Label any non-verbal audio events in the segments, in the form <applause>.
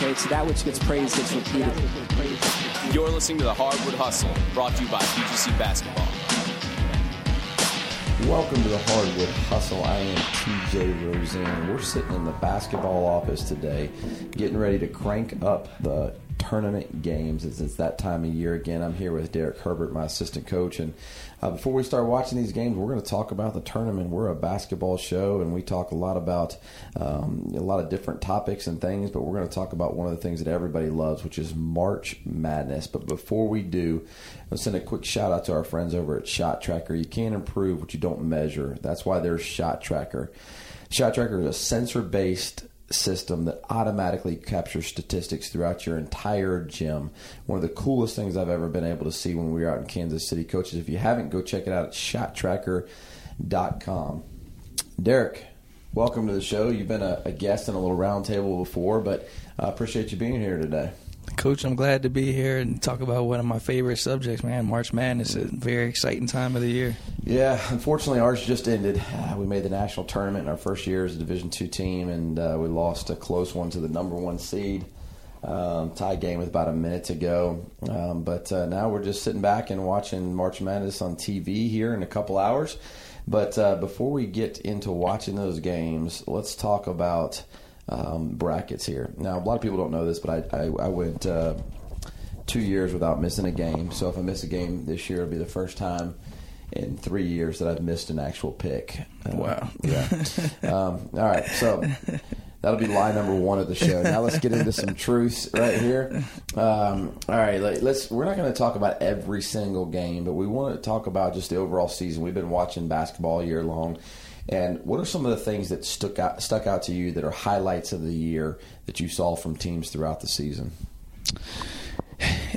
Okay, so that which gets praised gets repeated. You're listening to the Hardwood Hustle, brought to you by PGC Basketball. Welcome to the Hardwood Hustle. I am TJ Rosene. We're sitting in the basketball office today, getting ready to crank up the tournament games. It's, it's that time of year again. I'm here with Derek Herbert, my assistant coach, and uh, before we start watching these games, we're going to talk about the tournament. We're a basketball show, and we talk a lot about um, a lot of different topics and things. But we're going to talk about one of the things that everybody loves, which is March Madness. But before we do, let's send a quick shout out to our friends over at ShotTracker. You can't improve what you don't measure. That's why there's ShotTracker. Shot Tracker is a sensor based system that automatically captures statistics throughout your entire gym. One of the coolest things I've ever been able to see when we were out in Kansas City. Coaches, if you haven't, go check it out at shottracker.com. Derek, welcome to the show. You've been a, a guest in a little roundtable before, but I appreciate you being here today. Coach, I'm glad to be here and talk about one of my favorite subjects, man. March Madness is a very exciting time of the year. Yeah, unfortunately, ours just ended. Uh, we made the national tournament in our first year as a Division two team, and uh, we lost a close one to the number one seed. Um, tie game with about a minute to go, um, but uh, now we're just sitting back and watching March Madness on TV here in a couple hours. But uh, before we get into watching those games, let's talk about um, brackets here. Now, a lot of people don't know this, but I, I, I went uh, two years without missing a game. So if I miss a game this year, it'll be the first time in three years that I've missed an actual pick. Uh, wow. Yeah. <laughs> um, all right. So that'll be lie number one of the show. Now let's get into some truths right here. Um, all right. Let, us We're not going to talk about every single game, but we want to talk about just the overall season. We've been watching basketball year long. And what are some of the things that stuck out stuck out to you that are highlights of the year that you saw from teams throughout the season?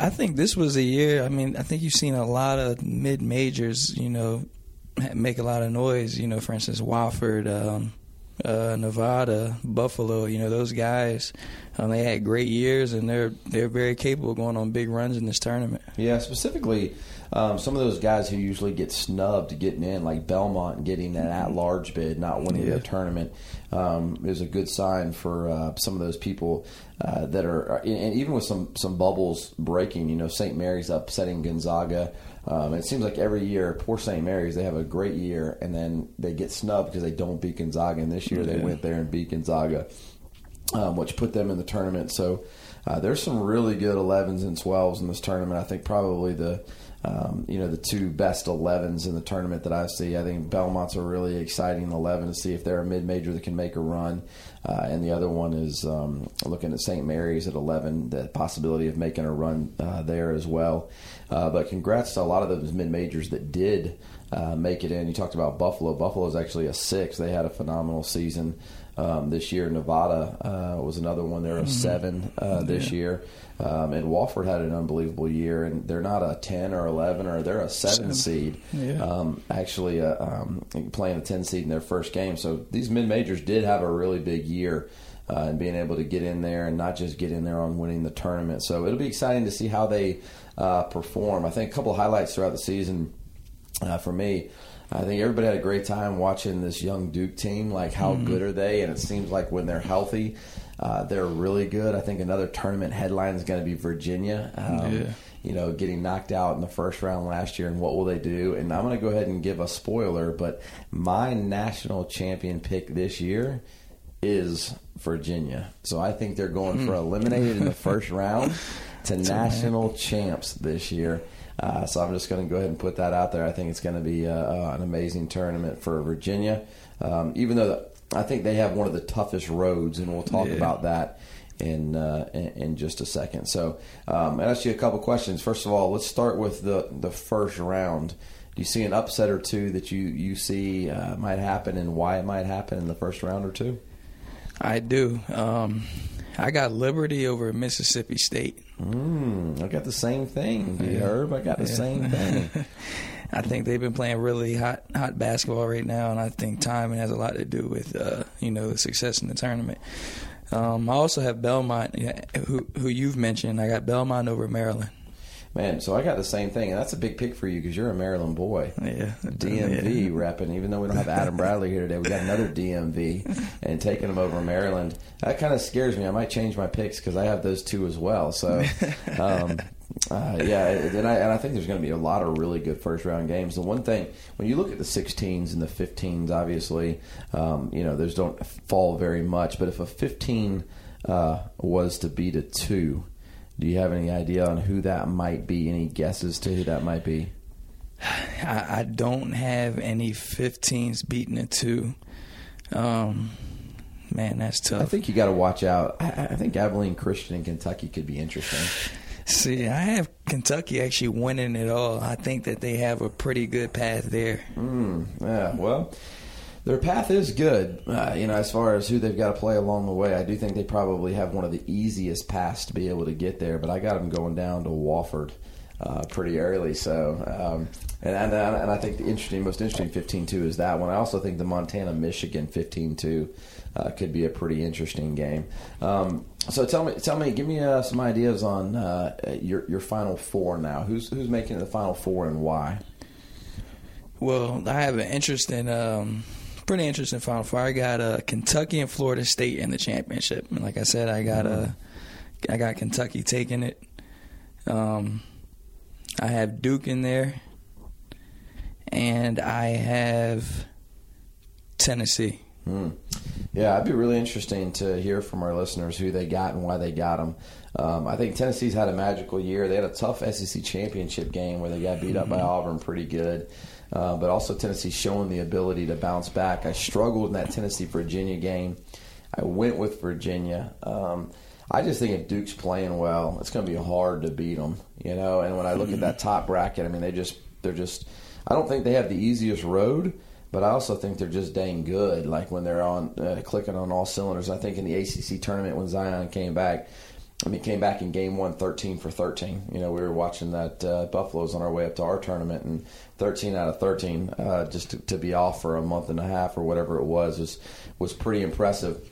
I think this was a year. I mean, I think you've seen a lot of mid majors, you know, make a lot of noise. You know, for instance, Wofford, um, uh, Nevada, Buffalo. You know, those guys, um, they had great years, and they're they're very capable of going on big runs in this tournament. Yeah, specifically um, some of those guys who usually get snubbed getting in, like Belmont getting that at-large bid, not winning yeah. the tournament, um, is a good sign for uh, some of those people uh, that are, and even with some some bubbles breaking. You know, St. Mary's upsetting Gonzaga. Um, it seems like every year, poor St. Mary's, they have a great year, and then they get snubbed because they don't beat Gonzaga. And this year, yeah. they went there and beat Gonzaga, um, which put them in the tournament. So. Uh, there's some really good 11s and 12s in this tournament. I think probably the um, you know, the two best 11s in the tournament that I see. I think Belmont's a really exciting 11 to see if they're a mid major that can make a run. Uh, and the other one is um, looking at St. Mary's at 11, the possibility of making a run uh, there as well. Uh, but congrats to a lot of those mid majors that did uh, make it in. You talked about Buffalo. Buffalo is actually a six. They had a phenomenal season. Um, this year. Nevada uh, was another one. They're a mm-hmm. seven uh, this yeah. year. Um, and Wofford had an unbelievable year, and they're not a ten or eleven, or they're a seven, seven. seed. Yeah. Um, actually, uh, um, playing a ten seed in their first game. So these mid majors did have a really big year. Uh, and being able to get in there and not just get in there on winning the tournament. So it'll be exciting to see how they uh, perform. I think a couple of highlights throughout the season uh, for me. I think everybody had a great time watching this young Duke team. Like, how mm-hmm. good are they? And it seems like when they're healthy, uh, they're really good. I think another tournament headline is going to be Virginia. Um, yeah. You know, getting knocked out in the first round last year, and what will they do? And I'm going to go ahead and give a spoiler, but my national champion pick this year is Virginia. So I think they're going for hmm. eliminated in the first round <laughs> to national champs this year. Uh, so I'm just going to go ahead and put that out there. I think it's going to be uh, uh, an amazing tournament for Virginia. Um, even though I think they have one of the toughest roads, and we'll talk yeah. about that in, uh, in, in just a second. So, um, I'll ask you a couple questions. First of all, let's start with the the first round. Do you see an upset or two that you you see uh, might happen, and why it might happen in the first round or two? I do. Um, I got Liberty over Mississippi State. Mm, I got the same thing, <laughs> D Herb. I got the same thing. <laughs> I think they've been playing really hot hot basketball right now, and I think timing has a lot to do with uh, you know the success in the tournament. Um, I also have Belmont, who who you've mentioned. I got Belmont over Maryland. Man, so I got the same thing, and that's a big pick for you because you're a Maryland boy. Yeah, DMV yeah. repping. Even though we don't have Adam Bradley here today, we got another DMV, and taking them over Maryland. That kind of scares me. I might change my picks because I have those two as well. So, <laughs> um, uh, yeah, and I, and I think there's going to be a lot of really good first round games. The one thing, when you look at the 16s and the 15s, obviously, um, you know, those don't fall very much. But if a 15 uh, was to beat a two, do you have any idea on who that might be? Any guesses to who that might be? <sighs> I, I don't have any 15s beating a two. Um, man, that's tough. I think you got to watch out. I, I think Abilene Christian in Kentucky could be interesting. <sighs> See, I have Kentucky actually winning it all. I think that they have a pretty good path there. Mm, yeah, well, their path is good. Uh, you know, as far as who they've got to play along the way, I do think they probably have one of the easiest paths to be able to get there. But I got them going down to Wofford uh, pretty early. So, um, and, and and I think the interesting, most interesting 15-2 is that one. I also think the Montana Michigan 15-2 uh, could be a pretty interesting game. Um, so tell me, tell me, give me uh, some ideas on uh, your your final four now. Who's who's making the final four and why? Well, I have an interesting, um, pretty interesting final four. I got uh, Kentucky and Florida State in the championship, and like I said, I got uh, I got Kentucky taking it. Um, I have Duke in there, and I have Tennessee. Hmm. Yeah, it'd be really interesting to hear from our listeners who they got and why they got them. Um, I think Tennessee's had a magical year. They had a tough SEC championship game where they got beat up by Auburn pretty good. Uh, but also Tennessee showing the ability to bounce back. I struggled in that Tennessee Virginia game. I went with Virginia. Um, I just think if Duke's playing well, it's going to be hard to beat them. You know, and when I look at that top bracket, I mean, they just they're just. I don't think they have the easiest road, but I also think they're just dang good. Like when they're on uh, clicking on all cylinders. I think in the ACC tournament when Zion came back, I mean, came back in game one, 13 for 13. You know, we were watching that uh, Buffaloes on our way up to our tournament, and 13 out of 13, uh, just to, to, be off for a month and a half or whatever it was, was, was pretty impressive.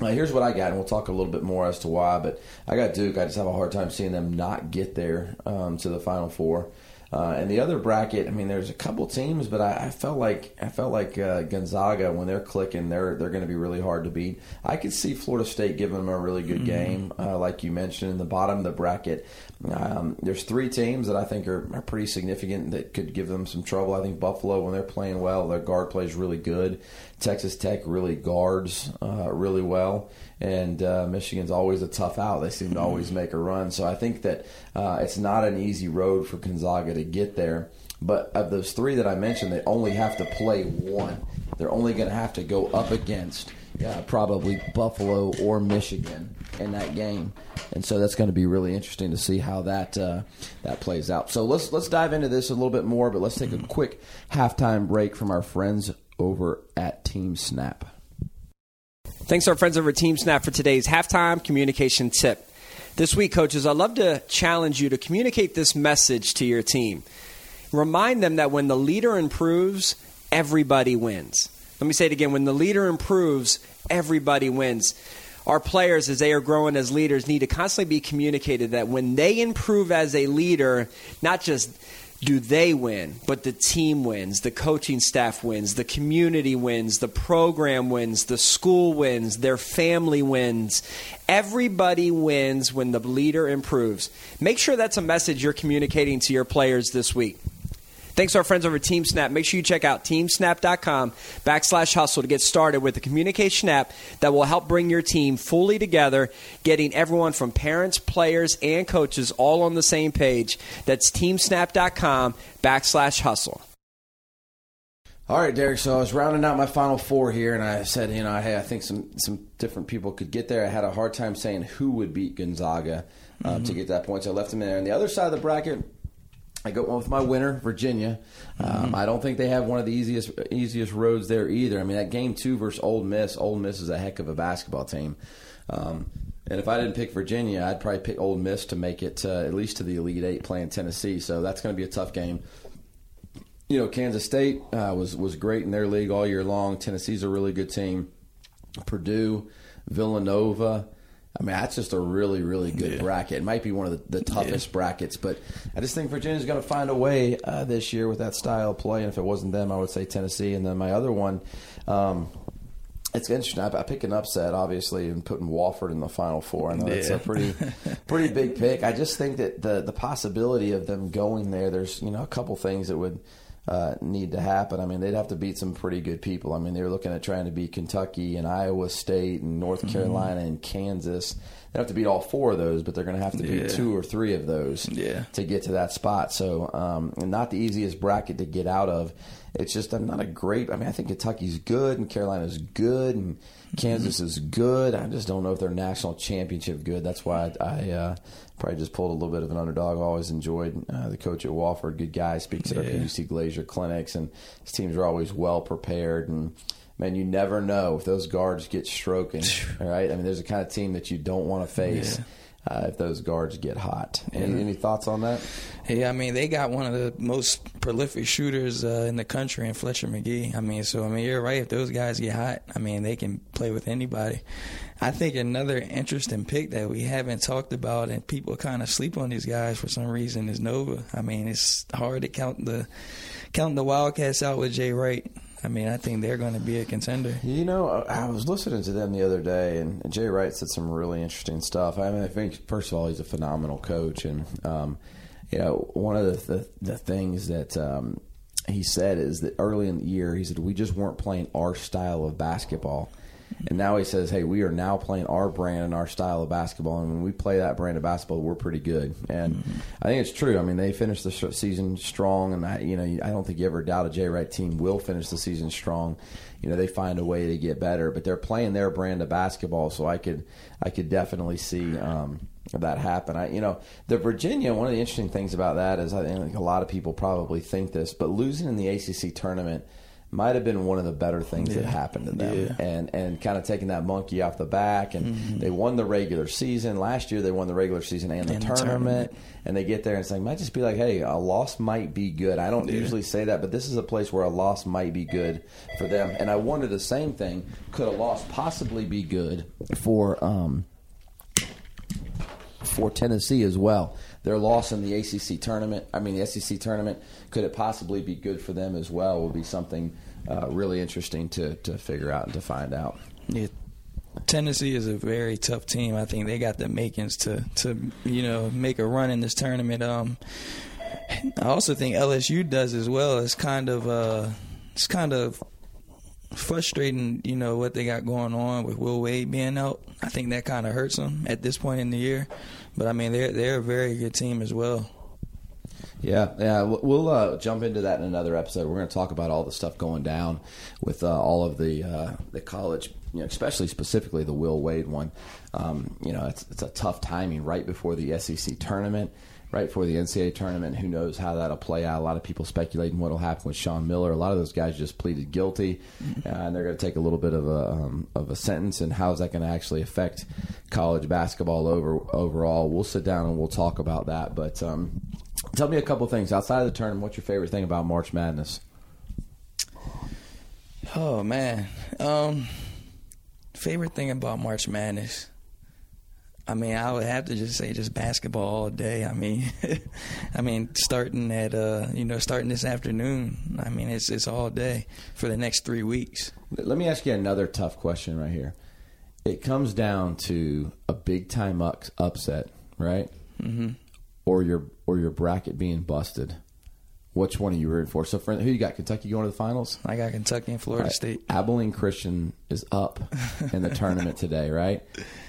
Uh, here's what I got, and we'll talk a little bit more as to why, but I got Duke. I just have a hard time seeing them not get there um, to the Final Four. Uh, and the other bracket, I mean, there's a couple teams, but I, I felt like I felt like uh, Gonzaga when they're clicking, they're they're going to be really hard to beat. I could see Florida State giving them a really good mm-hmm. game, uh, like you mentioned in the bottom of the bracket. Um, there's three teams that I think are, are, pretty significant that could give them some trouble. I think Buffalo, when they're playing well, their guard plays really good. Texas Tech really guards uh, really well and uh, Michigan's always a tough out. They seem to always make a run. So I think that uh, it's not an easy road for Gonzaga to get there. But of those three that I mentioned, they only have to play one. They're only going to have to go up against uh, probably Buffalo or Michigan in that game, and so that's going to be really interesting to see how that uh, that plays out. So let's let's dive into this a little bit more, but let's take a quick halftime break from our friends over at TeamSnap. Thanks to our friends over at Team Snap for today's halftime communication tip. This week, coaches, I'd love to challenge you to communicate this message to your team. Remind them that when the leader improves, everybody wins. Let me say it again when the leader improves, everybody wins. Our players, as they are growing as leaders, need to constantly be communicated that when they improve as a leader, not just do they win, but the team wins, the coaching staff wins, the community wins, the program wins, the school wins, their family wins. Everybody wins when the leader improves. Make sure that's a message you're communicating to your players this week. Thanks to our friends over at TeamSnap. Make sure you check out teamsnap.com backslash hustle to get started with a communication app that will help bring your team fully together, getting everyone from parents, players, and coaches all on the same page. That's teamsnap.com backslash hustle. All right, Derek. So I was rounding out my final four here, and I said, you know, hey, I think some some different people could get there. I had a hard time saying who would beat Gonzaga uh, mm-hmm. to get that point, so I left them in there. On the other side of the bracket, I go with my winner, Virginia. Um, I don't think they have one of the easiest easiest roads there either. I mean, that game two versus Ole Miss. Ole Miss is a heck of a basketball team. Um, and if I didn't pick Virginia, I'd probably pick Ole Miss to make it uh, at least to the Elite Eight, playing Tennessee. So that's going to be a tough game. You know, Kansas State uh, was was great in their league all year long. Tennessee's a really good team. Purdue, Villanova. I mean, that's just a really, really good bracket. It might be one of the, the toughest brackets, but I just think Virginia's going to find a way uh, this year with that style of play. And if it wasn't them, I would say Tennessee. And then my other one, um, it's interesting. I, I pick an upset, obviously, and putting Wofford in the Final Four. I know Yeah. a pretty, <laughs> pretty big pick. I just think that the the possibility of them going there, there's you know a couple things that would uh, need to happen. I mean, they'd have to beat some pretty good people. I mean, they were looking at trying to beat Kentucky and Iowa State and North Mm-hmm. Carolina and Kansas. They have to beat all four of those, but they're going to have to beat Yeah. two or three of those Yeah. to get to that spot. So, um, not the easiest bracket to get out of. It's just I'm not a great. I mean, I think Kentucky's good and Carolina's good and Kansas is good. I just don't know if they're national championship good. That's why I, I uh, probably just pulled a little bit of an underdog. I always enjoyed uh, the coach at Wofford. Good guy. Speaks at our Yeah. PGC Glazier clinics, and his teams are always well prepared and. Man, you never know if those guards get stroking. <sighs> All right, I mean, there's a kind of team that you don't want to face uh, if those guards get hot. Any, any thoughts on that? Yeah, I mean they got one of the most prolific shooters uh, in the country in Fletcher Magee. I mean, so I mean you're right. If those guys get hot, I mean they can play with anybody. I think another interesting pick that we haven't talked about and people kind of sleep on these guys for some reason is Nova. I mean it's hard to count the count the Wildcats out with Jay Wright. I mean I think they're going to be a contender. You know, I was listening to them the other day, and Jay Wright said some really interesting stuff. I mean, I think first of all, he's a phenomenal coach, and um, you know, one of the the, the things that um, he said is that early in the year, he said we just weren't playing our style of basketball. And now he says, "Hey, we are now playing our brand and our style of basketball, and when we play that brand of basketball, we're pretty good." And I think it's true. I mean, they finished the season strong, and I, you know, I don't think you ever doubt a Jay Wright team will finish the season strong. You know, they find a way to get better, but they're playing their brand of basketball, so I could, I could definitely see um, that happen. I, you know, the Virginia. One of the interesting things about that is, I think a lot of people probably think this, but losing in the ACC tournament might have been one of the better things that happened to them Yeah. and and kind of taking that monkey off the back and they won the regular season last year they won the regular season and the, And the tournament, tournament. and they get there and it's like might just be like hey a loss might be good I don't usually say that but this is a place where a loss might be good for them and I wonder the same thing could a loss possibly be good for um for Tennessee as well. Their loss in the ACC tournament, I mean the SEC tournament, could it possibly be good for them as well? Will be something uh, really interesting to, to figure out and to find out. Yeah. Tennessee is a very tough team. I think they got the makings to to you know make a run in this tournament. Um, I also think LSU does as well. It's kind of uh, it's kind of frustrating, you know, what they got going on with Will Wade being out. I think that kind of hurts them at this point in the year. But I mean, they're they're a very good team as well. Yeah, yeah. We'll- uh, jump into that in another episode. We're going to talk about all the stuff going down with uh, all of the uh, the college, you know, especially specifically the Will Wade one. Um, you know, it's it's a tough timing right before the SEC tournament, right before the NCAA tournament. Who knows how that'll play out? A lot of people speculating what'll happen with Sean Miller. A lot of those guys just pleaded guilty, uh, and they're going to take a little bit of a um, of a sentence. And how is that going to actually affect college basketball over overall? We'll sit down and we'll talk about that, but. Um, Tell me a couple things outside of the tournament. What's your favorite thing about March Madness? Oh man, um, favorite thing about March Madness. I mean, I would have to just say just basketball all day. I mean, <laughs> I mean, starting at uh, you know, starting this afternoon. I mean, it's it's all day for the next three weeks. Let me ask you another tough question right here. It comes down to a big time ups- upset, right? Mm-hmm. Or your or your bracket being busted. Which one are you rooting for? So, for, who you got? Kentucky going to the finals? I got Kentucky and Florida right. State. Abilene Christian is up in the tournament today, right?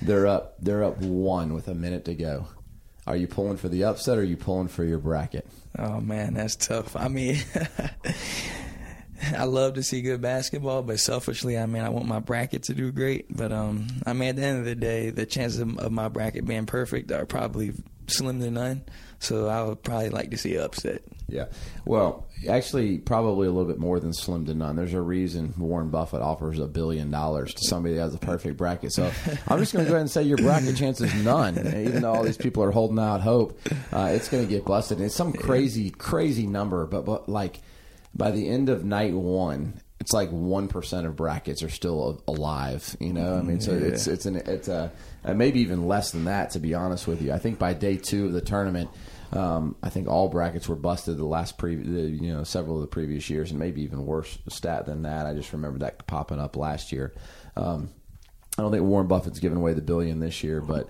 They're up. They're up one with a minute to go. Are you pulling for the upset or are you pulling for your bracket? Oh man, that's tough. I mean, <laughs> I love to see good basketball, but selfishly, I mean, I want my bracket to do great. But um, I mean, at the end of the day, the chances of, of my bracket being perfect are probably slim to none. So I would probably like to see an upset. Yeah. Well, actually, probably a little bit more than slim to none. There's a reason Warren Buffett offers a billion dollars to somebody that has a perfect bracket. So I'm just going to go ahead and say your bracket chance is none. Even though all these people are holding out hope, uh, it's going to get busted. And it's some crazy, crazy number, but but like by the end of night one, it's like one percent of brackets are still alive. You know, I mean, so Yeah. it's it's an it's a uh, maybe even less than that. To be honest with you, I think by day two of the tournament. Um, I think all brackets were busted the last pre, the, you know, several of the previous years, and maybe even worse stat than that. I just remember that popping up last year. Um, I don't think Warren Buffett's giving away the billion this year, but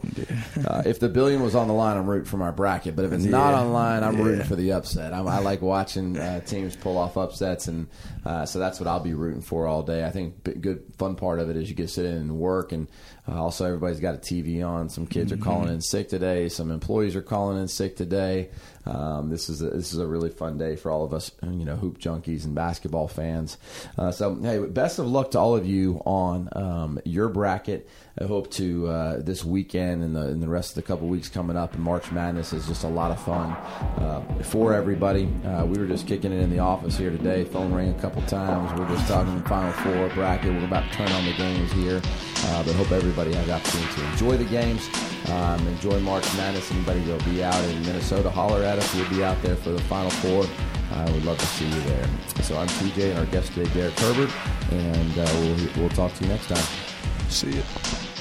uh, if the billion was on the line, I'm rooting for my bracket. But if it's not on the line, I'm Yeah. rooting for the upset. I'm, I like watching uh, teams pull off upsets, and uh, so that's what I'll be rooting for all day. I think b- good fun part of it is you get to sit in and work, and uh, also everybody's got a TV on. Some kids are calling in sick today. Some employees are calling in sick today. Um, this is a, this is a really fun day for all of us, you know, hoop junkies and basketball fans. Uh, so hey, best of luck to all of you on um, your bracket. I hope to uh, this weekend and the, and the rest of the couple weeks coming up. And March Madness is just a lot of fun uh, for everybody. Uh, we were just kicking it in the office here today. Phone rang a couple times. We're just talking Final Four bracket. We're about to turn on the games here, uh, but hope everybody has the opportunity to enjoy the games. Um, enjoy March Madness. Anybody that'll be out in Minnesota, holler at us. We'll be out there for the Final Four. I would love to see you there. So I'm TJ and our guest today, Derek Herbert, and uh, we'll, we'll talk to you next time. See it.